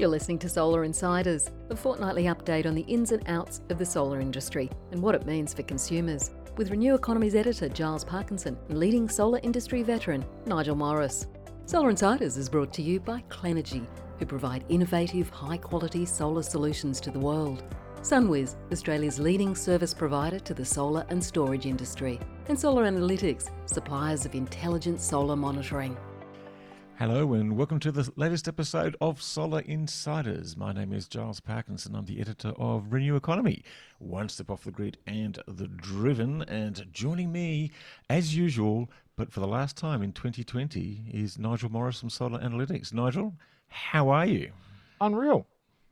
You're listening to Solar Insiders, a fortnightly update on the ins and outs of the solar industry and what it means for consumers, with Renew Economy's editor Giles Parkinson and leading solar industry veteran Nigel Morris. Solar Insiders is brought to you by Clenergy, who provide innovative, high quality solar solutions to the world. Sunwiz, Australia's leading service provider to the solar and storage industry, and Solar Analytics, suppliers of intelligent solar monitoring. Hello and welcome to the latest episode of Solar Insiders. My name is Giles Parkinson. I'm the editor of Renew Economy, one step off the grid and the driven. And joining me, as usual, but for the last time in 2020, is Nigel Morris from Solar Analytics. Nigel, how are you? Unreal.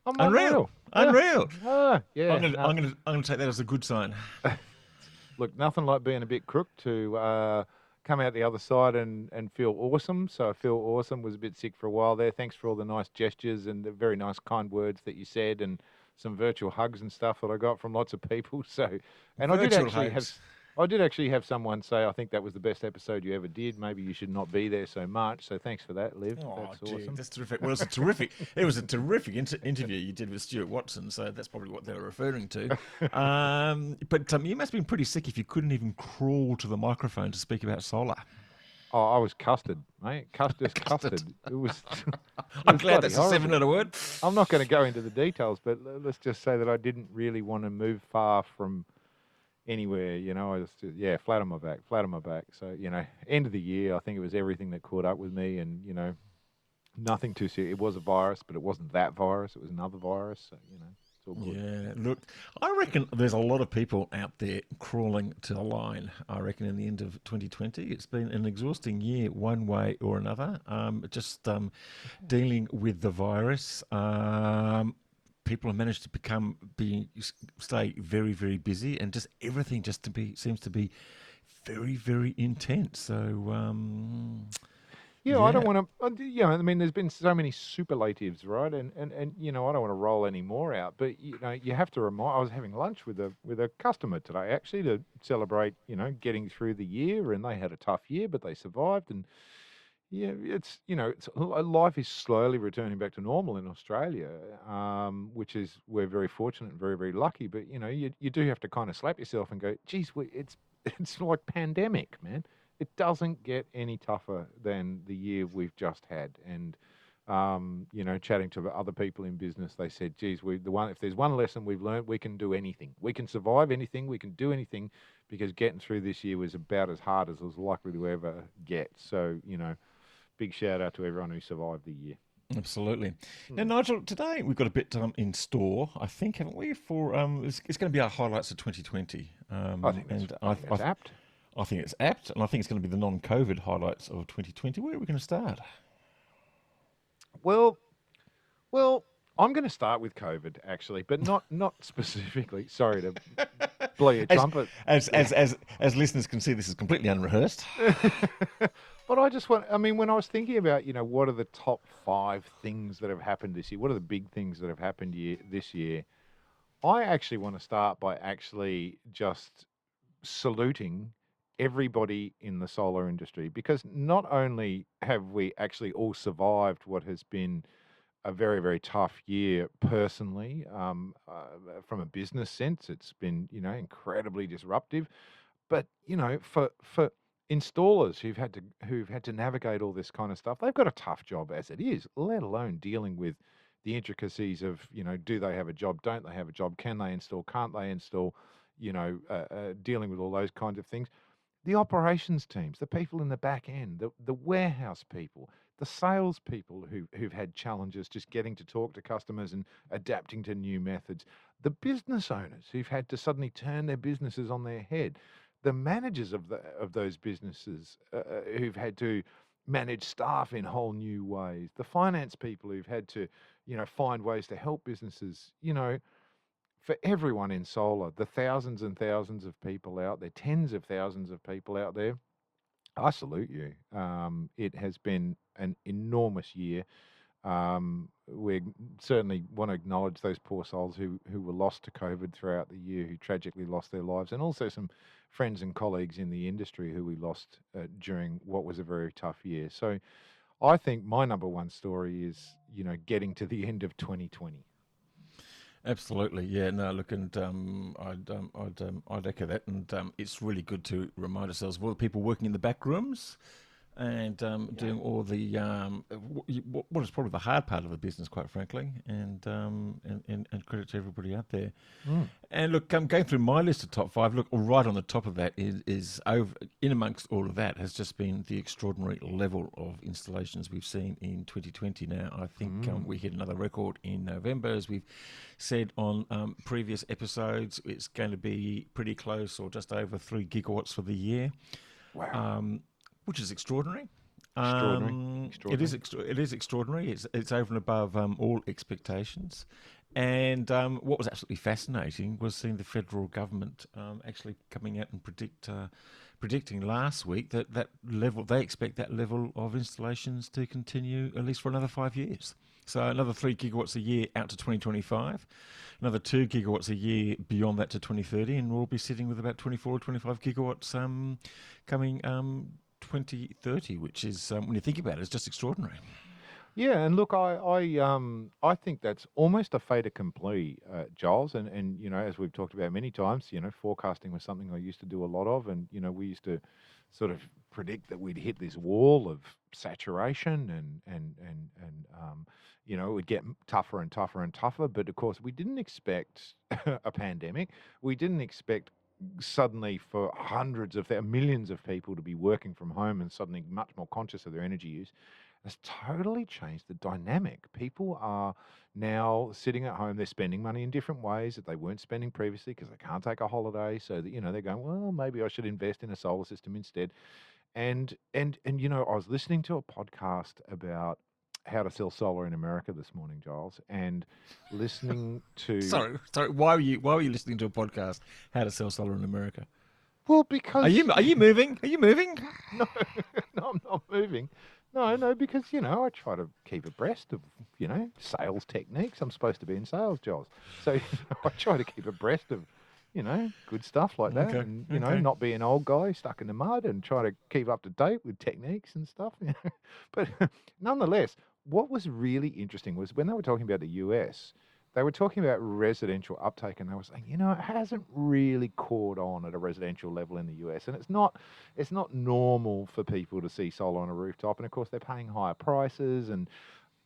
I'm Unreal. unreal. Unreal. Ah, yeah. I'm going to I'm going to take that as a good sign. Look, nothing like being a bit crook to uh, come out the other side and, and feel awesome. So I feel awesome. Was a bit sick for a while there. Thanks for all the nice gestures and the very nice kind words that you said and some virtual hugs and stuff that I got from lots of people. So, and I did actually hugs. have. I did actually have someone say, I think that was the best episode you ever did. Maybe you should not be there so much. So thanks for that, Liv. Oh, That's gee, awesome. that's terrific. Well, it's a terrific. it was a terrific inter- interview you did with Stuart Watson, so that's probably what they were referring to. Um, but um, you must have been pretty sick if you couldn't even crawl to the microphone to speak about solar. Oh, I was custard, mate. Custard, Custard. custard. It was. it I'm was glad that's a seven-letter word. I'm not going to go into the details, but let's just say that I didn't really want to move far from anywhere. You know, I just, yeah, flat on my back, flat on my back. So you know, end of the year, I think it was everything that caught up with me, and you know, nothing too serious. It was a virus, but it wasn't that virus. It was another virus. So you know, it's all good. Yeah, look, I reckon there's a lot of people out there crawling to the line. I reckon in the end of 2020, it's been an exhausting year, one way or another. Um, just um, dealing with the virus. Um, people have managed to become be stay very very busy, and just everything just to be seems to be very very intense. So. Um, Yeah, I don't want to. Yeah, I mean, there's been so many superlatives, right? And and and you know, I don't want to roll any more out, but you know, you have to remind. I was having lunch with a with a customer today, actually, to celebrate, you know, getting through the year, and they had a tough year, but they survived, and yeah, it's you know, it's life is slowly returning back to normal in Australia, um, which is we're very fortunate and very very lucky. But you know, you you do have to kind of slap yourself and go, geez, we, it's it's like pandemic, man it doesn't get any tougher than the year we've just had. And um, you know, chatting to other people in business, they said, "Geez, we the one if there's one lesson we've learned, we can do anything. We can survive anything. We can do anything because getting through this year was about as hard as it was likely to ever get." So you know, big shout out to everyone who survived the year. Absolutely. Now, Hmm. Nigel, today we've got a bit um, in store, I think, haven't we? For um, it's, it's going to be our highlights of 2020. Um, I think that's, and I I, think I, apt. I think it's apt, and I think it's going to be the non-COVID highlights of 2020. Where are we going to start? Well, well, I'm going to start with COVID actually, but not not specifically. Sorry to blow your As- trumpet. As as as as listeners can see, this is completely unrehearsed. but I just want, I mean, when I was thinking about, you know, what are the top five things that have happened this year? What are the big things that have happened year, this year? I actually want to start by actually just saluting everybody in the solar industry because not only have we actually all survived what has been a very, very tough year personally, um, uh, from a business sense, it's been, you know, incredibly disruptive. But, you know, for, for, installers who've had to who've had to navigate all this kind of stuff they've got a tough job as it is let alone dealing with the intricacies of you know do they have a job don't they have a job can they install can't they install you know uh, uh, dealing with all those kinds of things the operations teams the people in the back end the, the warehouse people the sales people who, who've had challenges just getting to talk to customers and adapting to new methods the business owners who've had to suddenly turn their businesses on their head the managers of the of those businesses uh, uh, who've had to manage staff in whole new ways the finance people who've had to you know find ways to help businesses you know for everyone in solar the thousands and thousands of people out there tens of thousands of people out there i salute you um, it has been an enormous year um, we certainly want to acknowledge those poor souls who, who were lost to COVID throughout the year, who tragically lost their lives, and also some friends and colleagues in the industry who we lost uh, during what was a very tough year. So I think my number one story is you know getting to the end of 2020. Absolutely, yeah. No, look, and um, I'd um, I'd um, I'd echo that, and um, it's really good to remind ourselves of all the people working in the back rooms and um, yeah. doing all the um, what is probably the hard part of the business, quite frankly, and um, and, and, and, credit to everybody out there. Mm. And look, I'm going through my list of top five. Look, right on the top of that is, is over in amongst all of that has just been the extraordinary level of installations we've seen in 2020. Now, I think mm. we hit another record in November, as we've said on um, previous episodes. It's going to be pretty close, or just over three gigawatts for the year. Wow. Um, which is extraordinary. Extraordinary. Um, extraordinary. It is. Extra- it is extraordinary. It's it's over and above um, all expectations. And um, what was absolutely fascinating was seeing the federal government um, actually coming out and predict, uh, predicting last week that that level they expect that level of installations to continue at least for another five years. So another three gigawatts a year out to 2025, another two gigawatts a year beyond that to 2030, and we'll be sitting with about 24 or 25 gigawatts um, coming um, 2030, which is, um, when you think about it, it's just extraordinary. Yeah, and look, I, I, um, I think that's almost a fait accompli, uh, Giles. And, and you know, as we've talked about many times, you know, forecasting was something I used to do a lot of, and you know, we used to sort of predict that we'd hit this wall of saturation, and and and and um, you know, it would get tougher and tougher and tougher. But of course, we didn't expect a pandemic. We didn't expect suddenly for hundreds of millions of people to be working from home and suddenly much more conscious of their energy use has totally changed the dynamic. People are now sitting at home, they're spending money in different ways that they weren't spending previously because they can't take a holiday. So that, you know, they're going, well, maybe I should invest in a solar system instead. And and and you know, I was listening to a podcast about how to sell solar in America this morning, Giles, and listening to. sorry, sorry. Why were you Why were you listening to a podcast? How to sell solar in America? Well, because are you are you moving? Are you moving? no, no, I'm not moving. No, no, because you know I try to keep abreast of you know sales techniques. I'm supposed to be in sales, Giles, so you know, I try to keep abreast of you know good stuff like that, okay. and you okay. know not be an old guy stuck in the mud and try to keep up to date with techniques and stuff. You know? But nonetheless, what was really interesting was when they were talking about the US, they were talking about residential uptake and they were saying, you know, it hasn't really caught on at a residential level in the US. And it's not it's not normal for people to see solar on a rooftop. And of course they're paying higher prices and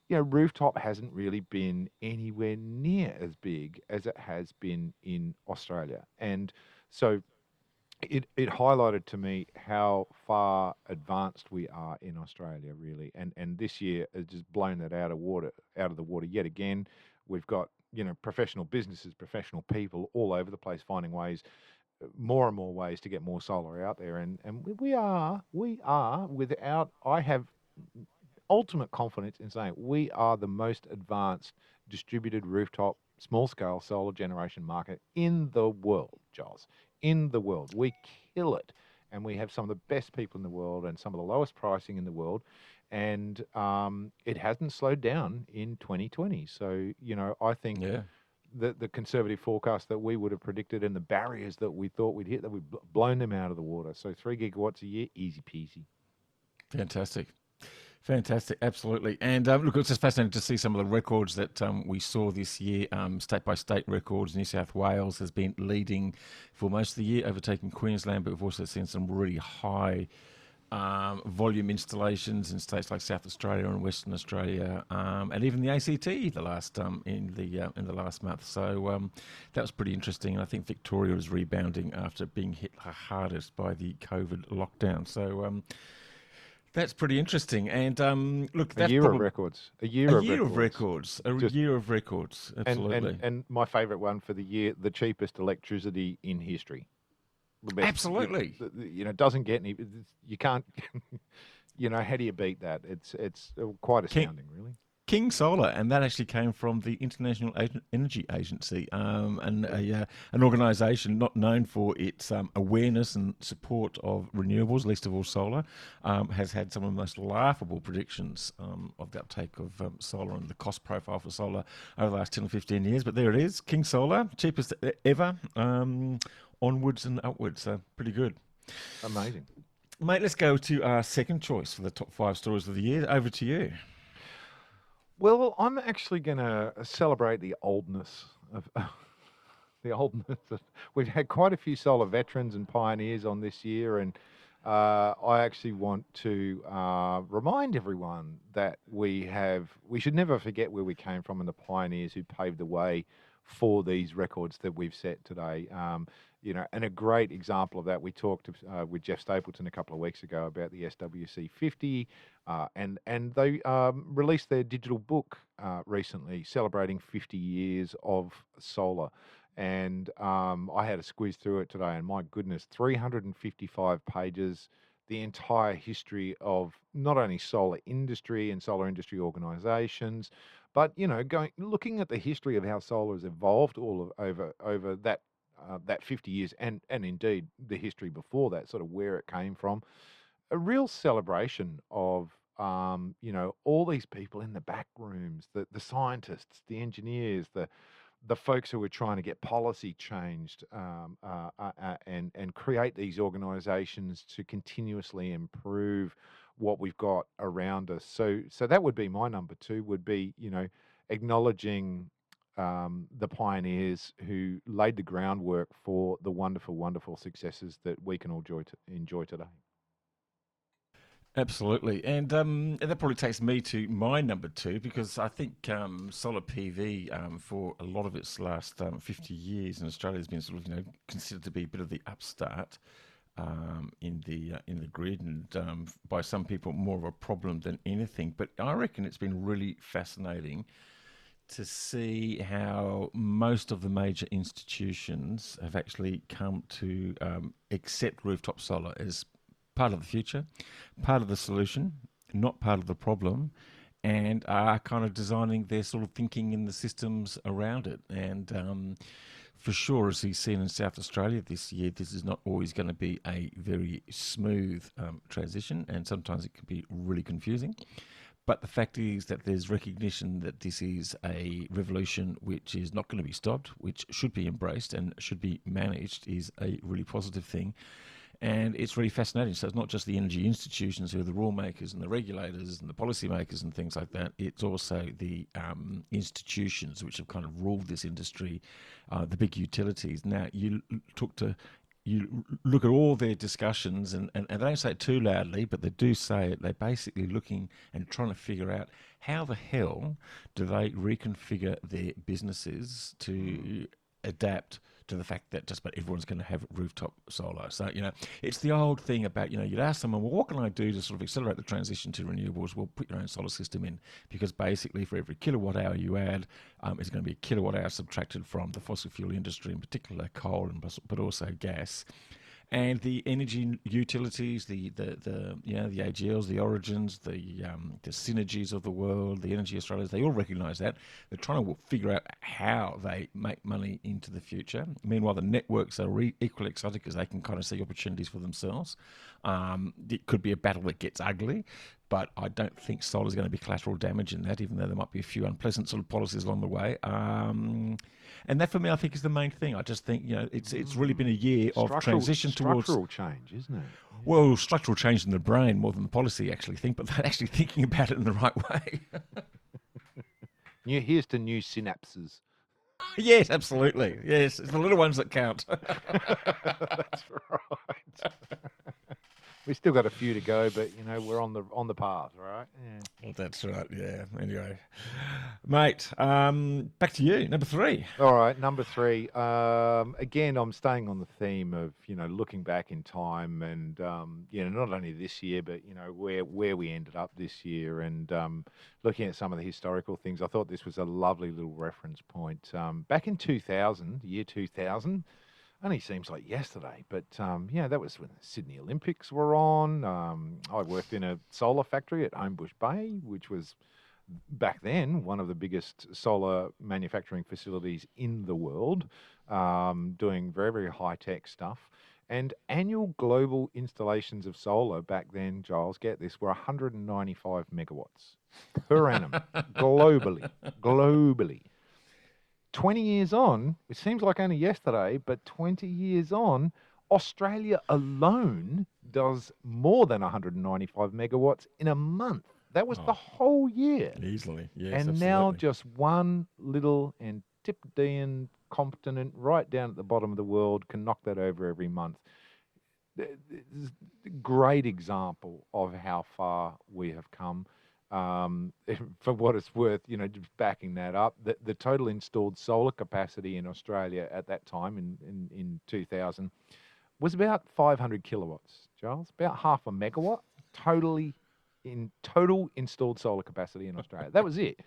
you know, rooftop hasn't really been anywhere near as big as it has been in Australia. And so it, it highlighted to me how far advanced we are in Australia, really, and and this year has just blown that out of water, out of the water yet again. We've got you know professional businesses, professional people all over the place finding ways, more and more ways to get more solar out there, and and we are we are without I have ultimate confidence in saying we are the most advanced distributed rooftop small scale solar generation market in the world, Giles in the world. We kill it. And we have some of the best people in the world and some of the lowest pricing in the world. And um, it hasn't slowed down in 2020. So, you know, I think yeah. the, the conservative forecast that we would have predicted and the barriers that we thought we'd hit, that we've blown them out of the water. So, three gigawatts a year, easy peasy. Fantastic. Fantastic, absolutely. And um, look, it's just fascinating to see some of the records that um, we saw this year, um, state by state records. New South Wales has been leading for most of the year, overtaking Queensland, but we've also seen some really high um, volume installations in states like South Australia and Western Australia, um, and even the ACT the last um, in the uh, in the last month. So that was pretty interesting. And I think Victoria is rebounding after being hit hardest by the COVID lockdown. So that's pretty interesting. And um, look, that's a year probably, of records. A year, a of, year records. of records. A Just, year of records. Absolutely. And, and, and my favourite one for the year: the cheapest electricity in history. Absolutely. You know, you know, doesn't get any. You can't. you know, how do you beat that? It's it's uh, quite astounding, King, really. King Solar, and that actually came from the International Energy Agency, um, and a, uh, an organisation not known for its um, awareness and support of renewables, least of all solar, um, has had some of the most laughable predictions um, of the uptake of um, solar and the cost profile for solar over the last 10 or 15 years. But there it is, King Solar, cheapest ever, um, onwards and upwards, so pretty good. Amazing. Mate, let's go to our second choice for the top five stories of the year. Over to you. Well, I'm actually going to celebrate the oldness of the oldness. Of, we've had quite a few solar veterans and pioneers on this year, and uh, I actually want to uh, remind everyone that we have we should never forget where we came from and the pioneers who paved the way for these records that we've set today. Um, you know, and a great example of that, we talked uh, with Jeff Stapleton a couple of weeks ago about the SWC 50, uh, and and they um, released their digital book uh, recently, celebrating 50 years of solar. And um, I had a squeeze through it today, and my goodness, 355 pages, the entire history of not only solar industry and solar industry organisations, but you know, going looking at the history of how solar has evolved all of, over over that uh, that 50 years, and and indeed the history before that, sort of where it came from, a real celebration of um, you know all these people in the back rooms, the the scientists, the engineers, the the folks who were trying to get policy changed um, uh, uh, uh, and and create these organisations to continuously improve what we've got around us. So so that would be my number two. Would be you know acknowledging um, the pioneers who laid the groundwork for the wonderful, wonderful successes that we can all enjoy, to, enjoy today. Absolutely, and, um, that probably takes me to my number two because I think um, solar PV um, for a lot of its last um, fifty years in Australia has been sort of you know considered to be a bit of the upstart um, in the uh, in the grid, and um, by some people more of a problem than anything. But I reckon it's been really fascinating to see how most of the major institutions have actually come to um, accept rooftop solar as part of the future, part of the solution, not part of the problem, and are kind of designing their sort of thinking in the systems around it. And um, for sure, as he's seen in South Australia this year, this is not always going to be a very smooth um, transition, and sometimes it can be really confusing. But the fact is that there's recognition that this is a revolution which is not going to be stopped, which should be embraced and should be managed, is a really positive thing. And it's really fascinating. So it's not just the energy institutions who are the rule makers and the regulators and the policymakers and things like that. It's also the um, institutions which have kind of ruled this industry, uh, the big utilities. Now, you took to you look at all their discussions, and, and, and, they don't say it too loudly, but they do say it. They're basically looking and trying to figure out how the hell do they reconfigure their businesses to hmm. adapt to the fact that just about everyone's going to have rooftop solar. So, you know, it's the old thing about, you know, you'd ask someone, well, what can I do to sort of accelerate the transition to renewables? Well, put your own solar system in because basically for every kilowatt hour you add, um, it's going to be a kilowatt hour subtracted from the fossil fuel industry, in particular coal, and but also gas and the energy utilities, the the the you know the AGLs, the Origins, the um, the synergies of the world, the Energy Australias, they all recognise that. They're trying to figure out how they make money into the future. Meanwhile, the networks are re- equally excited because they can kind of see opportunities for themselves. Um, it could be a battle that gets ugly, but I don't think solar is going to be collateral damage in that, even though there might be a few unpleasant sort of policies along the way. Um, and that for me, I think, is the main thing. I just think you know it's it's really been a mm. year of transition towards structural change, isn't it? Well, structural change in the brain more than the policy actually think, but actually thinking about it in the right way. new, here's to new synapses. yes, absolutely. Yes, it's the little ones that count. That's right we still got a few to go, but you know we're on the on the path, right? Yeah. Well, that's right. Yeah. Anyway, mate, um, back to you. Number three. All right, number three. Um, again, I'm staying on the theme of you know looking back in time, and um, you know not only this year, but you know where where we ended up this year, and um, looking at some of the historical things. I thought this was a lovely little reference point. Um, back in 2000, year 2000 only seems like yesterday, but um, yeah, that was when the Sydney Olympics were on. Um, I worked in a solar factory at Homebush Bay, which was back then one of the biggest solar manufacturing facilities in the world, um, doing very, very high tech stuff. And annual global installations of solar back then, Giles, get this, were 195 megawatts per annum globally. Globally. 20 years on, it seems like only yesterday, but 20 years on, Australia alone does more than 195 megawatts in a month. That was the Oh. whole year. Easily, yes. and now just one little Antipodean continent right down at the bottom of the world can knock that over every month. Th- th- This is a great example of how far we have come. Um, for what it's worth, you know, just backing that up, the, the total installed solar capacity in Australia at that time in, in, in 2000 was about 500 kilowatts, Giles, about half a megawatt totally in total installed solar capacity in Australia. That was it.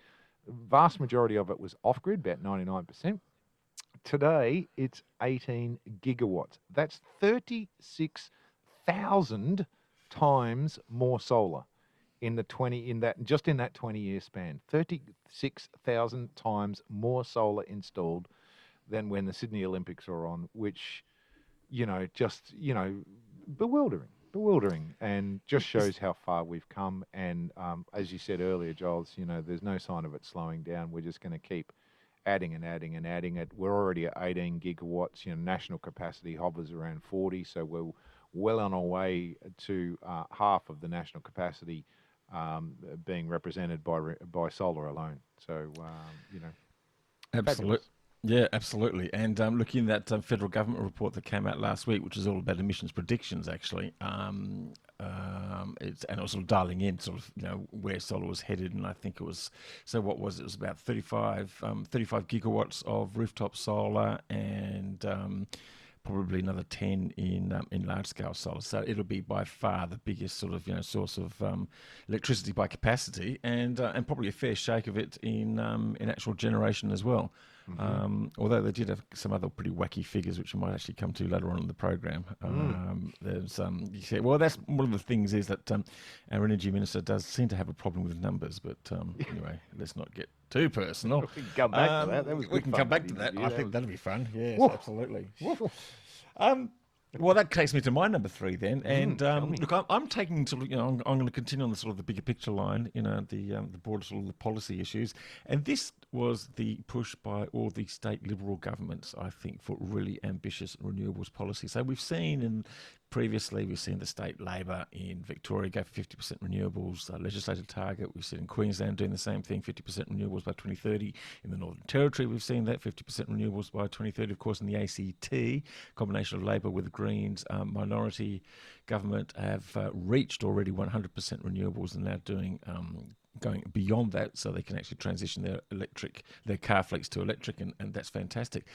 Vast majority of it was off grid, about 99%. Today, it's 18 gigawatts. That's 36,000 times more solar in the 20 in that just in that 20 year span. 36,000 times more solar installed than when the Sydney Olympics are on, which you know, just you know, bewildering, bewildering, and just shows how far we've come. And um, as you said earlier, Giles, you know, there's no sign of it slowing down. We're just going to keep adding and adding and adding it. We're already at 18 gigawatts. You know, national capacity hovers around 40, so we're well on our way to uh, half of the national capacity um, being represented by by solar alone. So um, you know, Absolutely. Yeah, absolutely. And um, looking at that um, federal government report that came out last week, which is all about emissions predictions, actually, um, um, it's and also dialing in sort of you know where solar was headed, and I think it was so. What was it? It was about 35, um, 35 gigawatts of rooftop solar, and um, probably another 10 in um, in large scale solar. So it'll be by far the biggest sort of you know source of um, electricity by capacity, and uh, and probably a fair shake of it in um, in actual generation as well. Um, although they did have some other pretty wacky figures, which we might actually come to later on in the program. Um, there's um, you say, well, that's one of the things is that um, our energy minister does seem to have a problem with numbers, but um, anyway, let's not get too personal. We can come back to Um, that. That was we can come back to that. I That think was- that'll be fun. Yes, Woof. absolutely. um, well, that takes me to my number three then. And tell um, look, I'm, I'm taking sort of, you know, I'm, I'm going to continue on the sort of the bigger picture line, you know, the um, the broader sort of the policy issues. And this was the push by all the state Liberal governments, I think, for really ambitious renewables policy. So we've seen in previously, we've seen the state Labor in Victoria go for 50% renewables, uh, legislated target. We've seen in Queensland doing the same thing, 50% renewables by 2030. In the Northern Territory, we've seen that 50% renewables by 2030. Of course, in the ACT, combination of Labor with Greens, um, minority government have uh, reached already 100% renewables and now doing. Um, going beyond that so they can actually transition their electric their car fleets to electric and, and that's fantastic.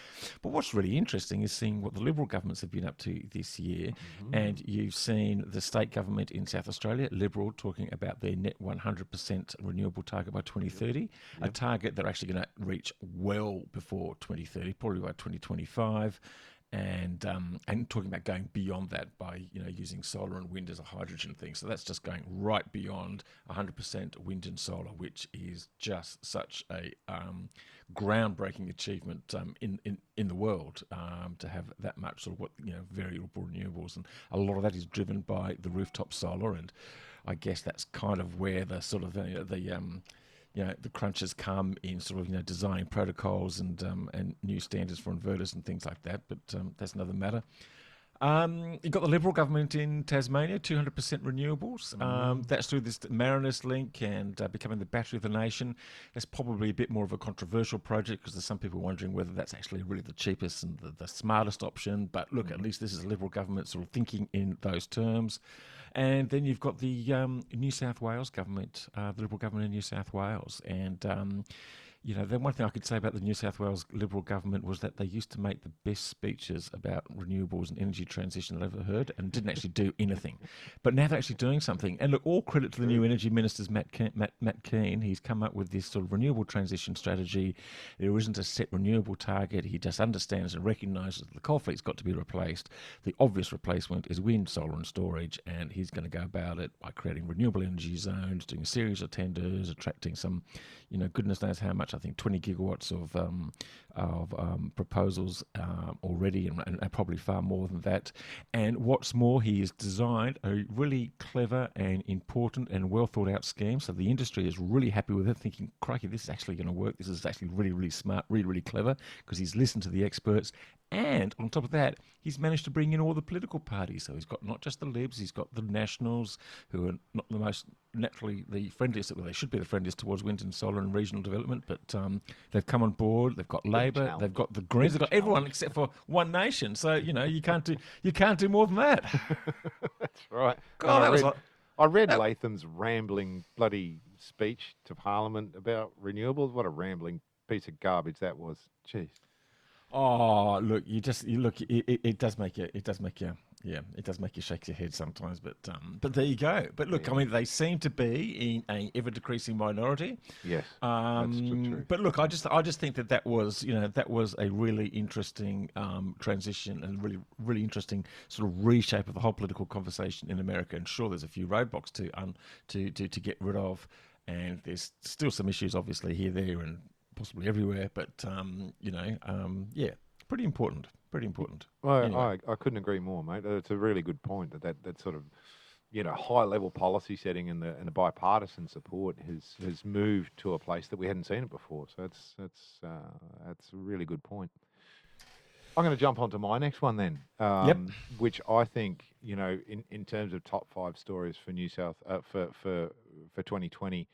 But what's really interesting is seeing what the liberal governments have been up to this year. Mm-hmm. And you've seen the state government in south australia liberal talking about their net 100% renewable target by 2030 a target they're actually going to reach well before 2030 probably by 2025 and um, and talking about going beyond that by you know using solar and wind as a hydrogen thing. So that's just going right beyond 100% wind and solar, which is just such a um, groundbreaking achievement um, in, in in the world um, to have that much sort of what you know variable renewables, and a lot of that is driven by the rooftop solar, and I guess that's kind of where the sort of the, the um, you know the crunches come in sort of you know designing protocols and um, and new standards for inverters and things like that. But um, that's another matter. Um, you've got the Liberal government in Tasmania, 200% renewables. Um, that's through this Marinus link and uh, becoming the battery of the nation. That's probably a bit more of a controversial project because there's some people wondering whether that's actually really the cheapest and the, the smartest option. But look, at least this is a Liberal government sort of thinking in those terms. And then you've got the um, New South Wales government, uh, the Liberal government in New South Wales. And um, you know, the one thing I could say about the New South Wales Liberal government was that they used to make the best speeches about renewables and energy transition that I've ever heard and didn't actually do anything. But now they're actually doing something. And look, all credit to the new energy minister's Matt, Ke- Matt, Matt Kean. He's come up with this sort of renewable transition strategy. There isn't a set renewable target. He just understands and recognises that the coal fleet's got to be replaced. The obvious replacement is wind, solar, and storage. And he's going to go about it by creating renewable energy zones, doing a series of tenders, attracting some, you know, goodness knows how much I think 20 gigawatts of um, of um, proposals um, already, and, and, probably far more than that. And what's more, he has designed a really clever and important and well thought out scheme. So the industry is really happy with it, thinking, "Crikey, this is actually going to work. This is actually really, really smart, really, really clever." Because he's listened to the experts and on top of that, he's managed to bring in all the political parties. So he's got not just the Libs, he's got the Nationals, who are not the most naturally the friendliest, well, they should be the friendliest towards wind and solar and regional development, but um, they've come on board. They've got Labor, they've got the Greens, they've got everyone except for One Nation. So you know you can't do you can't do more than that. That's right. God, that I was read, like, I read Latham's rambling bloody speech to Parliament about renewables. What a rambling piece of garbage that was. Jeez. Oh, look! You just you look. It, it, it, does make you. It does make you. Yeah, it does make you shake your head sometimes. But um, but there you go. But look, Yeah. I mean, they seem to be in a ever decreasing minority. Yes. Um, true. But look, I just I just think that that was you know that was a really interesting um, transition and really really interesting sort of reshape of the whole political conversation in America. And sure, there's a few roadblocks to um, to, to to get rid of, and there's still some issues obviously here, there, and possibly everywhere. But um, you know, um, yeah, pretty important. Pretty important. Well, Anyway. I, I couldn't agree more, mate. It's a really good point that that, that sort of you know high level policy setting and the and the bipartisan support has has moved to a place that we hadn't seen it before. So that's that's uh, that's a really good point. I'm going to jump onto my next one then, um, which I think you know in, in terms of top five stories for New South uh, for for for 2020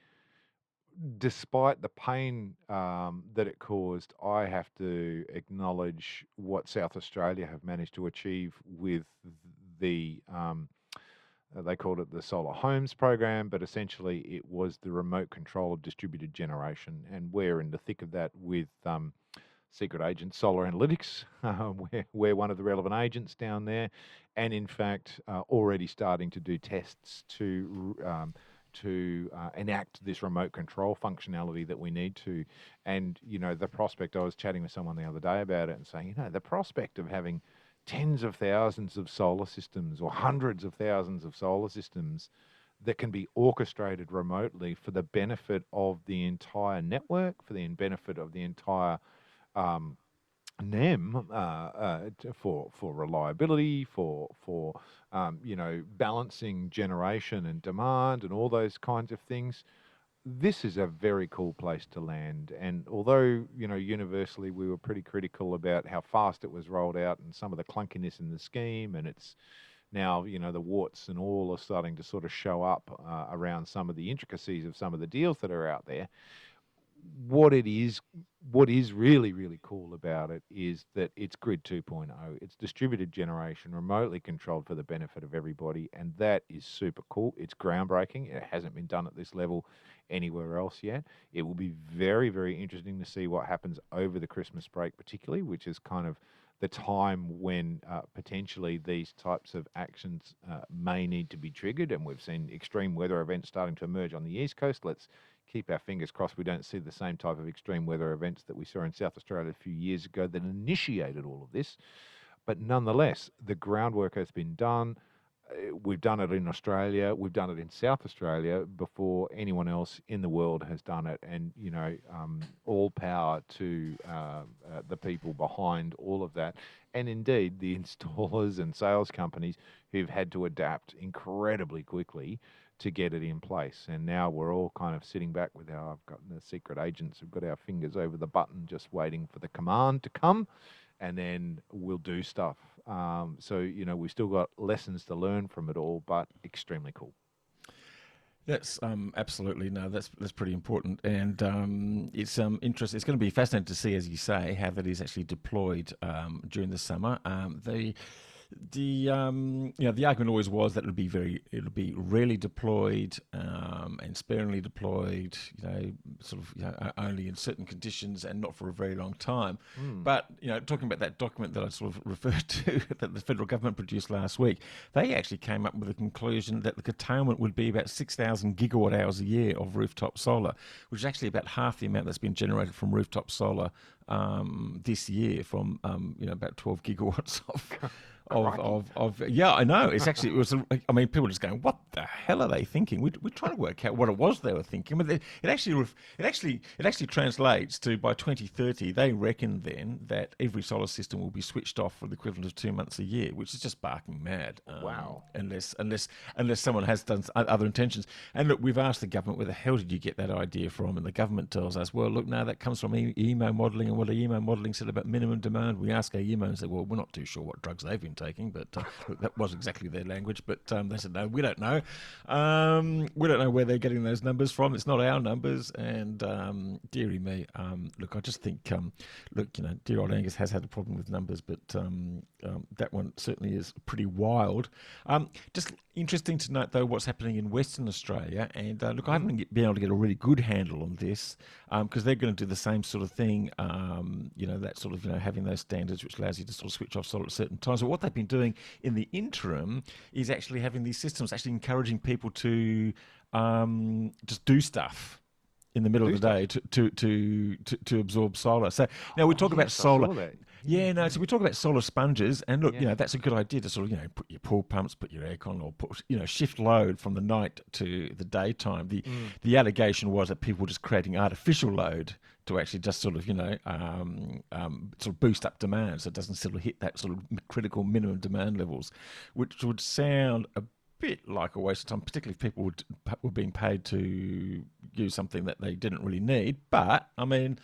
despite the pain um, that it caused, I have to acknowledge what South Australia have managed to achieve with the. Um, uh, they called it the Solar Homes program, but essentially it was the remote control of distributed generation, and we're in the thick of that with um, Secret Agent Solar Analytics. Um, we're, we're one of the relevant agents down there, and in fact uh, already starting to do tests to um, to uh, enact this remote control functionality that we need to. And, you know, the prospect, I was chatting with someone the other day about it and saying, you know, the prospect of having tens of thousands of solar systems or hundreds of thousands of solar systems that can be orchestrated remotely for the benefit of the entire network, for the benefit of the entire um, NEM uh, uh, for for reliability, for for um, you know balancing generation and demand and all those kinds of things. This is a very cool place to land, and although you know universally we were pretty critical about how fast it was rolled out and some of the clunkiness in the scheme, and it's now you know the warts and all are starting to sort of show up uh, around some of the intricacies of some of the deals that are out there what it is what is really really cool about it is that it's grid 2.0 it's distributed generation remotely controlled for the benefit of everybody and that is super cool. It's groundbreaking. It hasn't been done at this level anywhere else yet. It will be very very interesting to see what happens over the christmas break particularly which is kind of the time when uh, potentially these types of actions uh, may need to be triggered and we've seen extreme weather events starting to emerge on the east coast. Let's keep our fingers crossed we don't see the same type of extreme weather events that we saw in South Australia a few years ago that initiated all of this. But nonetheless, the groundwork has been done. Uh, We've done it in Australia. We've done it in South Australia before anyone else in the world has done it. And, you know, um, all power to uh, uh, the people behind all of that. And indeed, the installers and sales companies who've had to adapt incredibly quickly to get it in place. And now we're all kind of sitting back with our I've got the secret agents who've got our fingers over the button, just waiting for the command to come, and then we'll do stuff. Um, so you know we've still got lessons to learn from it all, but extremely cool. That's um, absolutely no. That's that's pretty important, and um, it's um, interesting. It's going to be fascinating to see, as you say, how that is actually deployed um, during the summer. Um, the the um, you know the argument always was that it'll be very it'll be rarely deployed um, and sparingly deployed. You know, sort of you know, only in certain conditions and not for a very long time. But you know, talking about that document that I sort of referred to that the federal government produced last week, they actually came up with a conclusion that the curtailment would be about six thousand gigawatt hours a year of rooftop solar, which is actually about half the amount that's been generated from rooftop solar um, this year from um, you know about 12 gigawatts of of, of, of yeah, I know. It's actually it was. I mean, people are just going, "What the hell are they thinking?" We, we're trying to work out what it was they were thinking. But it, it actually it actually it actually translates to by 2030 they reckon then that every solar system will be switched off for the equivalent of two months a year, which is just barking mad. Um, wow. Unless unless unless someone has done other intentions. And look, we've asked the government where the hell did you get that idea from, and the government tells us, well, look, now that comes from AEMO modelling, and what AEMO modelling said about minimum demand. We ask our AEMO and say, well, we're not too sure what drugs they've been taking, but uh, that wasn't exactly their language. But um, they said, no, we don't know. Um, we don't know where they're getting those numbers from. It's not our numbers. And um, dearie me, um, look, I just think, um, look, you know, dear old Angus has had a problem with numbers, but um, that one certainly is pretty wild. just interesting to note, though, what's happening in Western Australia. And uh, look, I haven't been able to get a really good handle on this because they're going to do the same sort of thing, you know, that sort of, you know, having those standards which allows you to sort of switch off solar at certain times. But what they've been doing in the interim is actually having these systems, actually encouraging people to um, just do stuff in the middle do of the day to, to, to, to, to absorb solar. So now we talk oh, about yes, solar. Yeah, no. So we talk about solar sponges, and look, yeah. you know, that's a good idea to sort of, you know, put your pool pumps, put your aircon, or put, you know, shift load from the night to the daytime. The mm. the allegation was that people were just creating artificial load to actually just sort of, you know, um, um, sort of boost up demand, so it doesn't sort of hit that sort of critical minimum demand levels, which would sound a bit like a waste of time, particularly if people would, were being paid to use something that they didn't really need. But I mean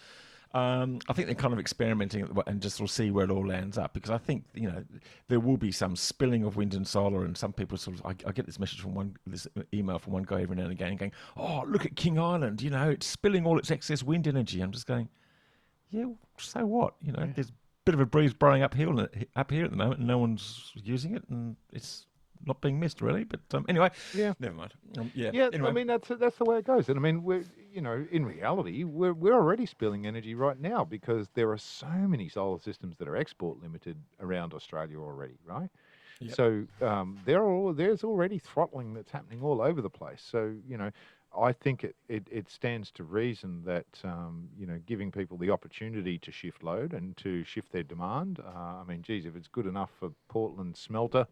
um, I think they're kind of experimenting and just sort of see where it all lands up because I think you know there will be some spilling of wind and solar, and some people sort of I, I, get this message from one this email from one guy every now and again going, "Oh, look at King Island, you know, it's spilling all its excess wind energy." I'm just going, "Yeah, so what? You know, yeah. there's a bit of a breeze blowing uphill up here at the moment, and no one's using it, and it's not being missed really. But um, anyway, yeah, never mind. Um, yeah, yeah. Anyway. I mean, that's that's the way it goes. And I mean, we're you know, in reality, we're we're already spilling energy right now because there are so many solar systems that are export limited around Australia already, right? Yep. So um, there are there's already throttling that's happening all over the place. So you know, I think it, it, it, stands to reason that um, you know giving people the opportunity to shift load and to shift their demand. Uh, I mean, geez, if it's good enough for Portland smelter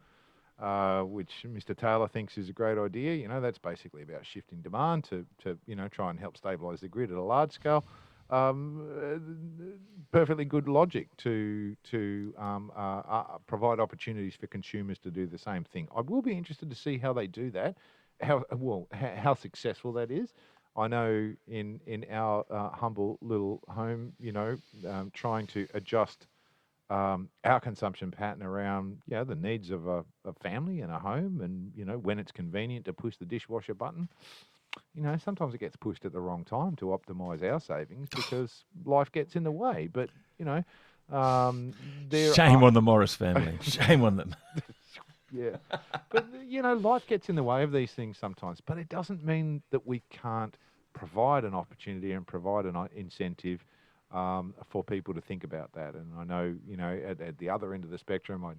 uh, which Mr. Taylor thinks is a great idea. You know, that's basically about shifting demand to, to you know, try and help stabilise the grid at a large scale. Um, uh, perfectly good logic to to um, uh, uh, provide opportunities for consumers to do the same thing. I will be interested to see how they do that, how well how, successful that is. I know in in our uh, humble little home, you know, um, trying to adjust um, our consumption pattern around you know, the needs of a, a, family and a home, and you know when it's convenient to push the dishwasher button. You know, sometimes it gets pushed at the wrong time to optimize our savings because life gets in the way. But you know, um, shame are... on the Morris family. shame on them. yeah, but you know, life gets in the way of these things sometimes. But it doesn't mean that we can't provide an opportunity and provide an incentive um, for people to think about that. And I know, you know, at, at, the other end of the spectrum, I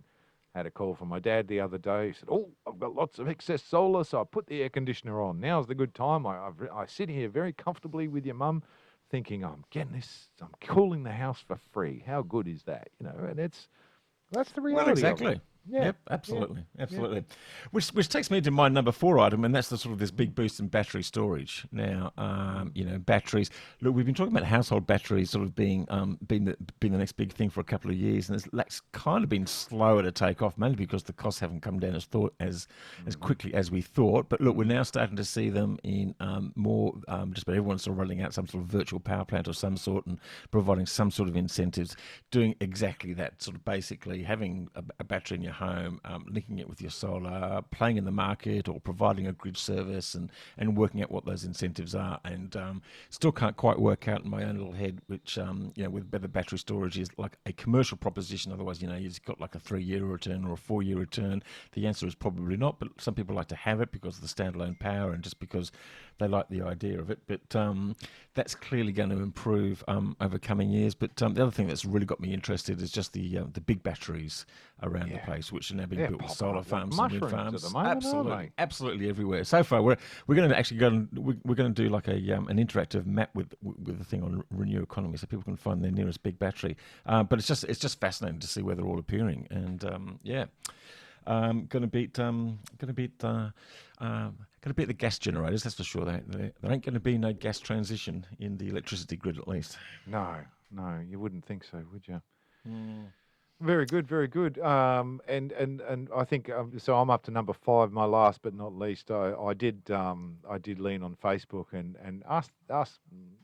had a call from my dad the other day. He said, "Oh, I've got lots of excess solar, so I put the air conditioner on. Now's the good time. I, I've, I sit here very comfortably with your mum." Thinking I'm getting this, I'm cooling the house for free. How good is that? You know, and it's that's the reality. Well, exactly. Yeah, yep, absolutely, yeah. absolutely. Yeah. Which which takes me to my number four item, and that's the sort of this big boost in battery storage. Now, um, you know, batteries. Look, we've been talking about household batteries sort of being um, being the, being the next big thing for a couple of years, and it's kind of been slower to take off, mainly because the costs haven't come down as thought as mm-hmm. as quickly as we thought. But look, we're now starting to see them in um, more. Um, just about everyone's sort of rolling out some sort of virtual power plant of some sort and providing some sort of incentives, doing exactly that. Sort of basically having a, a battery in your home, um, linking it with your solar, playing in the market, or providing a grid service, and and working out what those incentives are. And um, still can't quite work out in my own little head, which um, you know, with better battery storage is like a commercial proposition. Otherwise, you know, you've got like a three-year return or a four-year return. The answer is probably not, but some people like to have it because of the standalone power and just because they like the idea of it. But um, that's clearly going to improve um, over coming years. But um, the other thing that's really got me interested is just the uh, the big batteries around yeah. the place which are now being Yeah, built with solar up farms and wind farms. moment, absolutely, they? absolutely everywhere. So far, we're we're going to actually go and we- we're going to do like a um, an interactive map with with the thing on renew economy, so people can find their nearest big battery. Um, but it's just it's just fascinating to see where they're all appearing, and um, yeah. Um, going to beat, um, going to beat, uh, um, going to beat the gas generators. That's for sure. There, there, there ain't going to be no gas transition in the electricity grid, at least. No, no, you wouldn't think so, would you? Very good, very good. Um, and and and I think um, so. I'm up to number five. My last but not least, I, I did um, I did lean on Facebook and and ask ask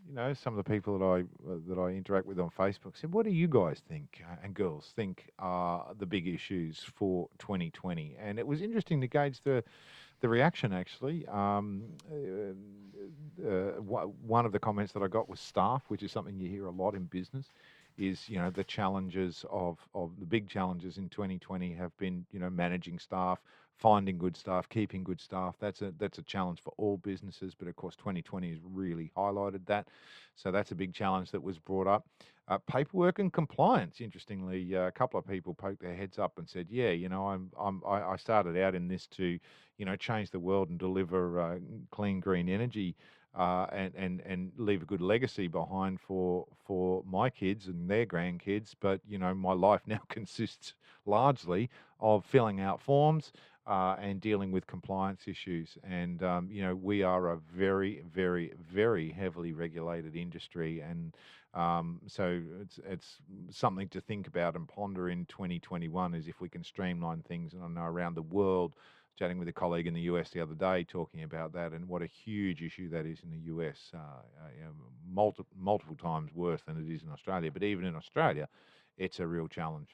you know some of the people that I uh, that I interact with on Facebook said, what do you guys think uh, and girls think are the big issues for 2020? And it was interesting to gauge the the reaction actually. Um, uh, uh, one of the comments that I got was staff, which is something you hear a lot in business is you know the challenges of of the big challenges in 2020 have been you know managing staff finding good staff keeping good staff. That's a that's a challenge for all businesses but of course 2020 has really highlighted that. So that's a big challenge that was brought up. Uh, paperwork and compliance interestingly uh, a couple of people poked their heads up and said yeah you know i'm, I'm I, started out in this to you know change the world and deliver uh, clean green energy uh, and and and leave a good legacy behind for for my kids and their grandkids. But you know, my life now consists largely of filling out forms uh, and dealing with compliance issues. And um, you know, we are a very, very, very heavily regulated industry, and um, so it's it's something to think about and ponder in 2021. Is if we can streamline things, and I know around the world chatting with a colleague in the US the other day talking about that and what a huge issue that is in the US, uh, uh, multiple times worse than it is in Australia. But even in Australia, it's a real challenge.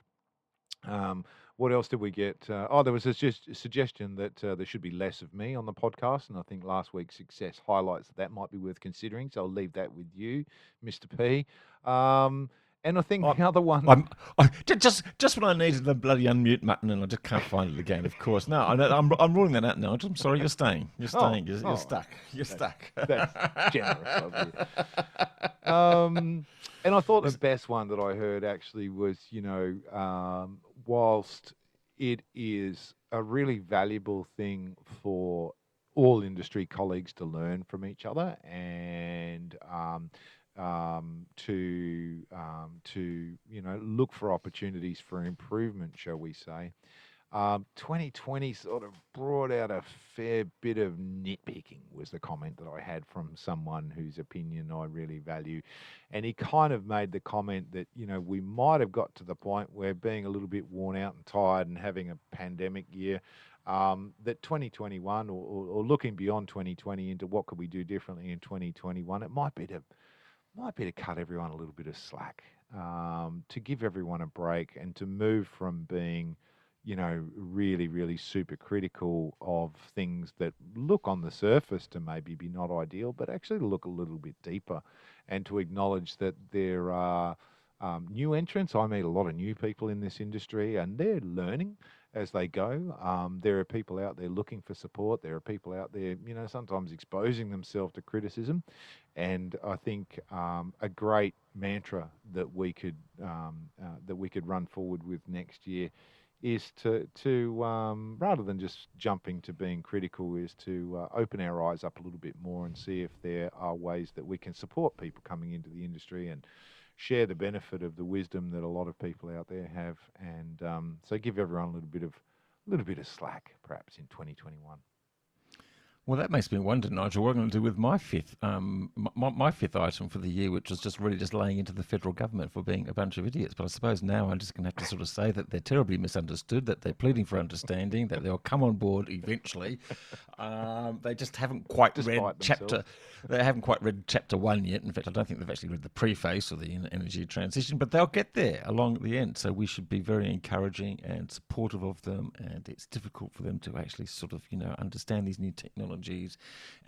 Um, what else did we get? Uh, oh, there was a just suggestion that uh, there should be less of me on the podcast, and I think last week's success highlights that that might be worth considering. So I'll leave that with you, Mr. P. Um, and I the other one. I'm I, just just when I needed the bloody unmute button, and I just can't find it again. Of course, no, I, I'm, I'm ruling that out now. I'm sorry, you're staying. You're Oh, staying. You're, oh, you're stuck. You're stuck. That's generous of you. Um, and I thought the best one that I heard actually was, you know, um, whilst it is a really valuable thing for all industry colleagues to learn from each other and um, um, to um, to you know look for opportunities for improvement, shall we say. Um, 2020 sort of brought out a fair bit of nitpicking, was the comment that I had from someone whose opinion I really value. And he kind of made the comment that, you know, we might have got to the point where being a little bit worn out and tired and having a pandemic year, um, that 2021 or, or, or looking beyond 2020 into what could we do differently in 2021, it might be to might be to cut everyone a little bit of slack, um, to give everyone a break, and to move from being, you know, really, really super critical of things that look on the surface to maybe be not ideal, but actually look a little bit deeper, and to acknowledge that there are um, new entrants. I meet a lot of new people in this industry, and they're learning as they go. Um, there are people out there looking for support. There are people out there, you know, sometimes exposing themselves to criticism. And I think um, a great mantra that we could um, uh, that we could run forward with next year is to to um, rather than just jumping to being critical, is to uh, open our eyes up a little bit more and see if there are ways that we can support people coming into the industry and share the benefit of the wisdom that a lot of people out there have, and um, so give everyone a little bit of a little bit of slack, perhaps in 2021. Well, that makes me wonder, Nigel. What I'm going to do with my fifth, um, my, my fifth item for the year, which was just really just laying into the federal government for being a bunch of idiots. But I suppose now I'm just going to have to sort of say that they're terribly misunderstood, that they're pleading for understanding, that they'll come on board eventually. Um, they just haven't quite Despite read chapter. They haven't quite read chapter one yet. In fact, I don't think they've actually read the preface or the energy transition, but they'll get there along the end. So we should be very encouraging and supportive of them. And it's difficult for them to actually sort of, you know, understand these new technologies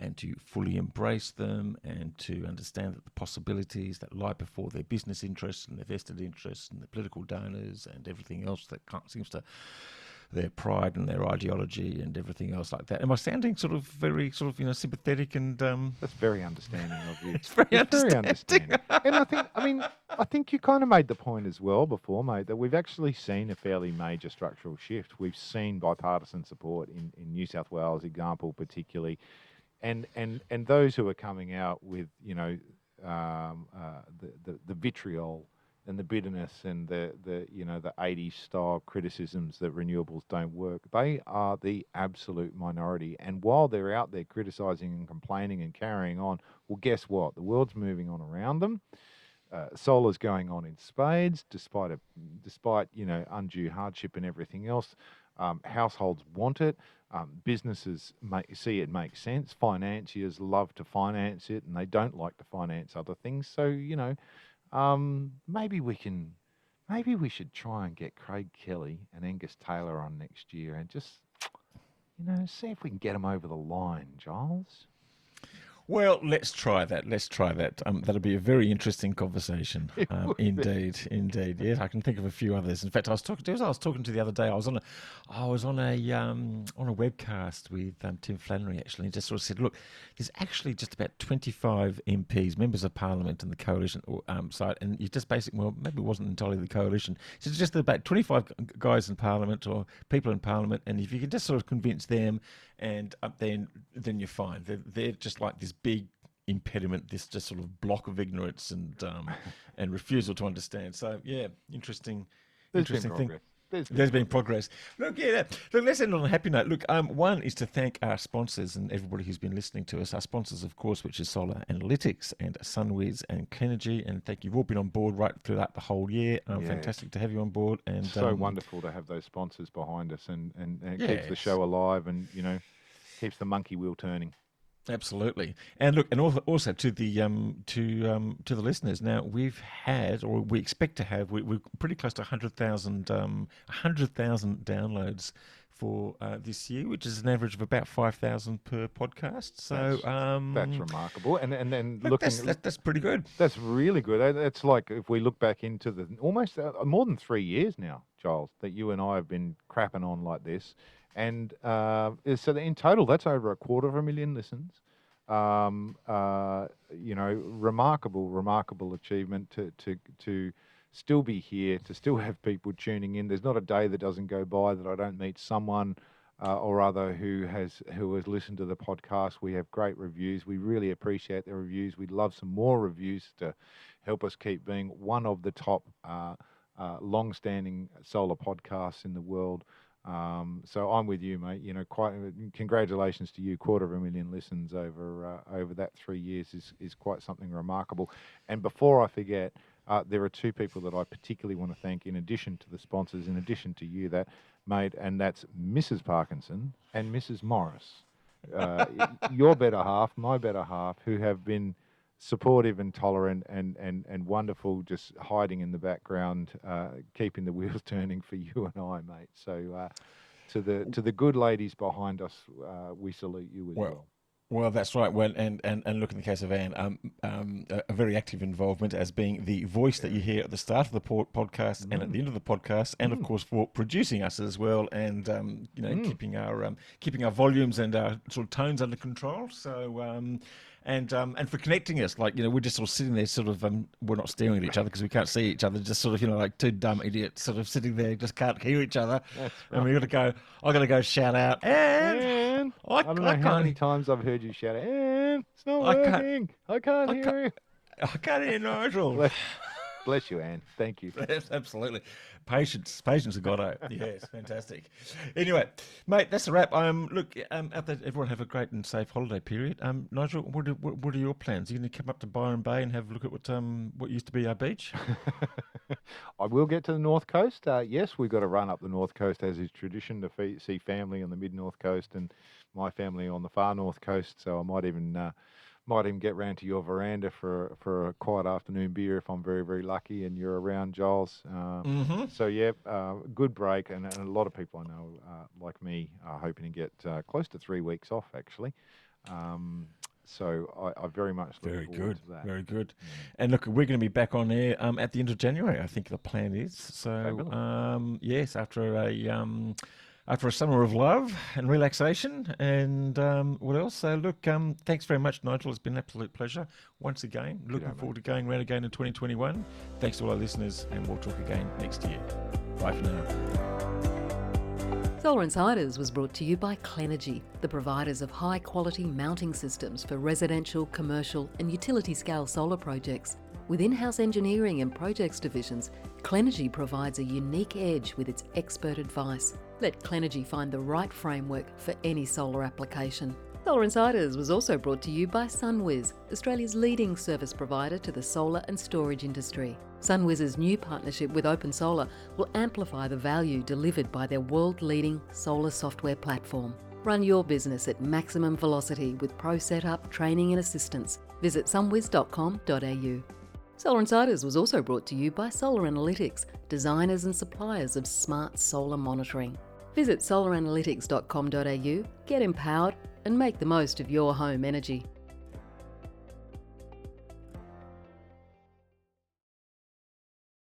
and to fully embrace them and to understand that the possibilities that lie before their business interests and their vested interests and their political donors and everything else that seems to their pride and their ideology and everything else like that. Am I sounding sort of very sort of you know sympathetic and um, That's very understanding of you. it's very It's very understanding. understanding. and I think, I mean, I think you kind of made the point as well before, mate, that we've actually seen a fairly major structural shift. We've seen bipartisan support in, in New South Wales, example particularly, and and and those who are coming out with, you know, um, uh, the, the the vitriol and the bitterness and the the you know the 80s style criticisms that renewables don't work they are the absolute minority. And while they're out there criticizing and complaining and carrying on well guess what? The world's moving on around them. Uh, solar's going on in spades despite a despite you know undue hardship and everything else. Um, households want it. Um, businesses make, see it makes sense. Financiers love to finance it and they don't like to finance other things. So you know um, maybe we can, maybe we should try and get Craig Kelly and Angus Taylor on next year and just, you know, see if we can get them over the line, Giles. Well, let's try that. Let's try that. Um, that'll be a very interesting conversation. Um, would be. indeed, indeed. Yes, I can think of a few others. In fact, I was talking to I was talking to the other day. I was on a, I was on a um, on a webcast with um, Tim Flannery actually. He just sort of said, look, there's actually just about 25 MPs, members of Parliament, in the coalition um, side, and you just basically, well, maybe it wasn't entirely the coalition. So it's just about 25 guys in Parliament or people in Parliament, and if you can just sort of convince them, and uh, then then you're fine. They're, they're just like this big impediment, this just sort of block of ignorance and um, and refusal to understand. So yeah, interesting, There's interesting thing. progress. There's There's been progress. Look, yeah. Look, let's end on a happy note. Look, um, one is to thank our sponsors and everybody who's been listening to us. Our sponsors, of course, which is Solar Analytics and SunWiz and Clenergy. And thank you. You've all been on board right throughout the whole year. Um, Yes. Fantastic to have you on board. And so um, wonderful to have those sponsors behind us and, and, and it keeps the show alive and, you know, keeps the monkey wheel turning. Absolutely, and look, and also, to the um, to um, to the listeners. Now we've had, or we expect to have, we, we're pretty close to hundred thousand um, hundred thousand downloads for uh, this year, which is an average of about five thousand per podcast. So That's- um, That's remarkable. And and then look, looking that's, that, that's pretty good. That's really good. That's like if we look back into the almost uh, more than three years now, Giles, that you and I have been crapping on like this, and uh, so in total, that's over a quarter of a million listens. Um, uh, you know, remarkable, remarkable achievement to to to still be here, to still have people tuning in. There's not a day that doesn't go by that I don't meet someone uh, or other who has who has listened to the podcast. We have great reviews. We really appreciate the reviews. We'd love some more reviews to help us keep being one of the top uh, uh, long-standing solar podcasts in the world. Um, so I'm with you, mate. You know, quite congratulations to you. Quarter of a million listens over uh, over that three years is is quite something remarkable. And before I forget, uh, there are two people that I particularly want to thank, in addition to the sponsors, in addition to you, that made, and that's Mrs. Parkinson and Mrs. Morris, uh, your better half, my better half, who have been supportive and tolerant and, and, and wonderful, just hiding in the background, uh, keeping the wheels turning for you and I, mate. So uh, to the to the good ladies behind us, uh, we salute you as Well, well. Well, that's right. Well, and, and, and look in the case of Anne, um, um, a, very active involvement as being the voice that you hear at the start of the po- podcast and at the end of the podcast, and of course for producing us as well, and um, you know keeping our um, keeping our volumes and our sort of tones under control. So. And um, and for connecting us, like you know, we're just sort of sitting there, sort of, um, we're not staring at each other because we can't see each other, just sort of, you know, like two dumb idiots, sort of sitting there, just can't hear each other. And we got to go. I got to go shout out, and And I- I, don't know I how can't- many times I've heard you shout, out. and it's not I can't- working. I can't I hear can't- you. I can't hear Nigel. Bless, bless you, Anne. Thank you. Yes, absolutely. Patience, patience, a got Yes, fantastic. Anyway, mate, that's a wrap. Um, look, um, out there, everyone have a great and safe holiday period. Um, Nigel, what are, what, what are your plans? Are you going to come up to Byron Bay and have a look at what um what used to be our beach? I will get to the north coast. Uh, yes, we've got to run up the north coast as is tradition to fe- see family on the mid north coast and my family on the far north coast. So I might even uh, might even get round to your veranda for for a quiet afternoon beer if I'm very very lucky and you're around, Giles. Uh, mm-hmm. So yeah, uh, good break, and, and a lot of people I know, uh, like me, are hoping to get uh, close to three weeks off actually. Um, so I, I very much look Very forward good, to that. very good. And look, we're going to be back on air um, at the end of January. I think the plan is. So um, yes, after a um, after a summer of love and relaxation. And um, what else? So, look, um, thanks very much, Nigel. It's been an absolute pleasure once again. Looking mate. forward to going round again in 2021. Thanks to all our listeners, and we'll talk again next year. Bye for now. Solar Insiders was brought to you by Clenergy, the providers of high quality mounting systems for residential, commercial, and utility scale solar projects. With in house engineering and projects divisions, Clenergy provides a unique edge with its expert advice. Let Clenergy find the right framework for any solar application. Solar Insiders was also brought to you by SunWiz, Australia's leading service provider to the solar and storage industry. SunWiz's new partnership with Open Solar will amplify the value delivered by their world leading solar software platform. Run your business at maximum velocity with pro setup, training, and assistance. Visit sunwiz.com.au. Solar Insiders was also brought to you by Solar Analytics, designers and suppliers of smart solar monitoring. Visit solaranalytics.com.au, get empowered, and make the most of your home energy.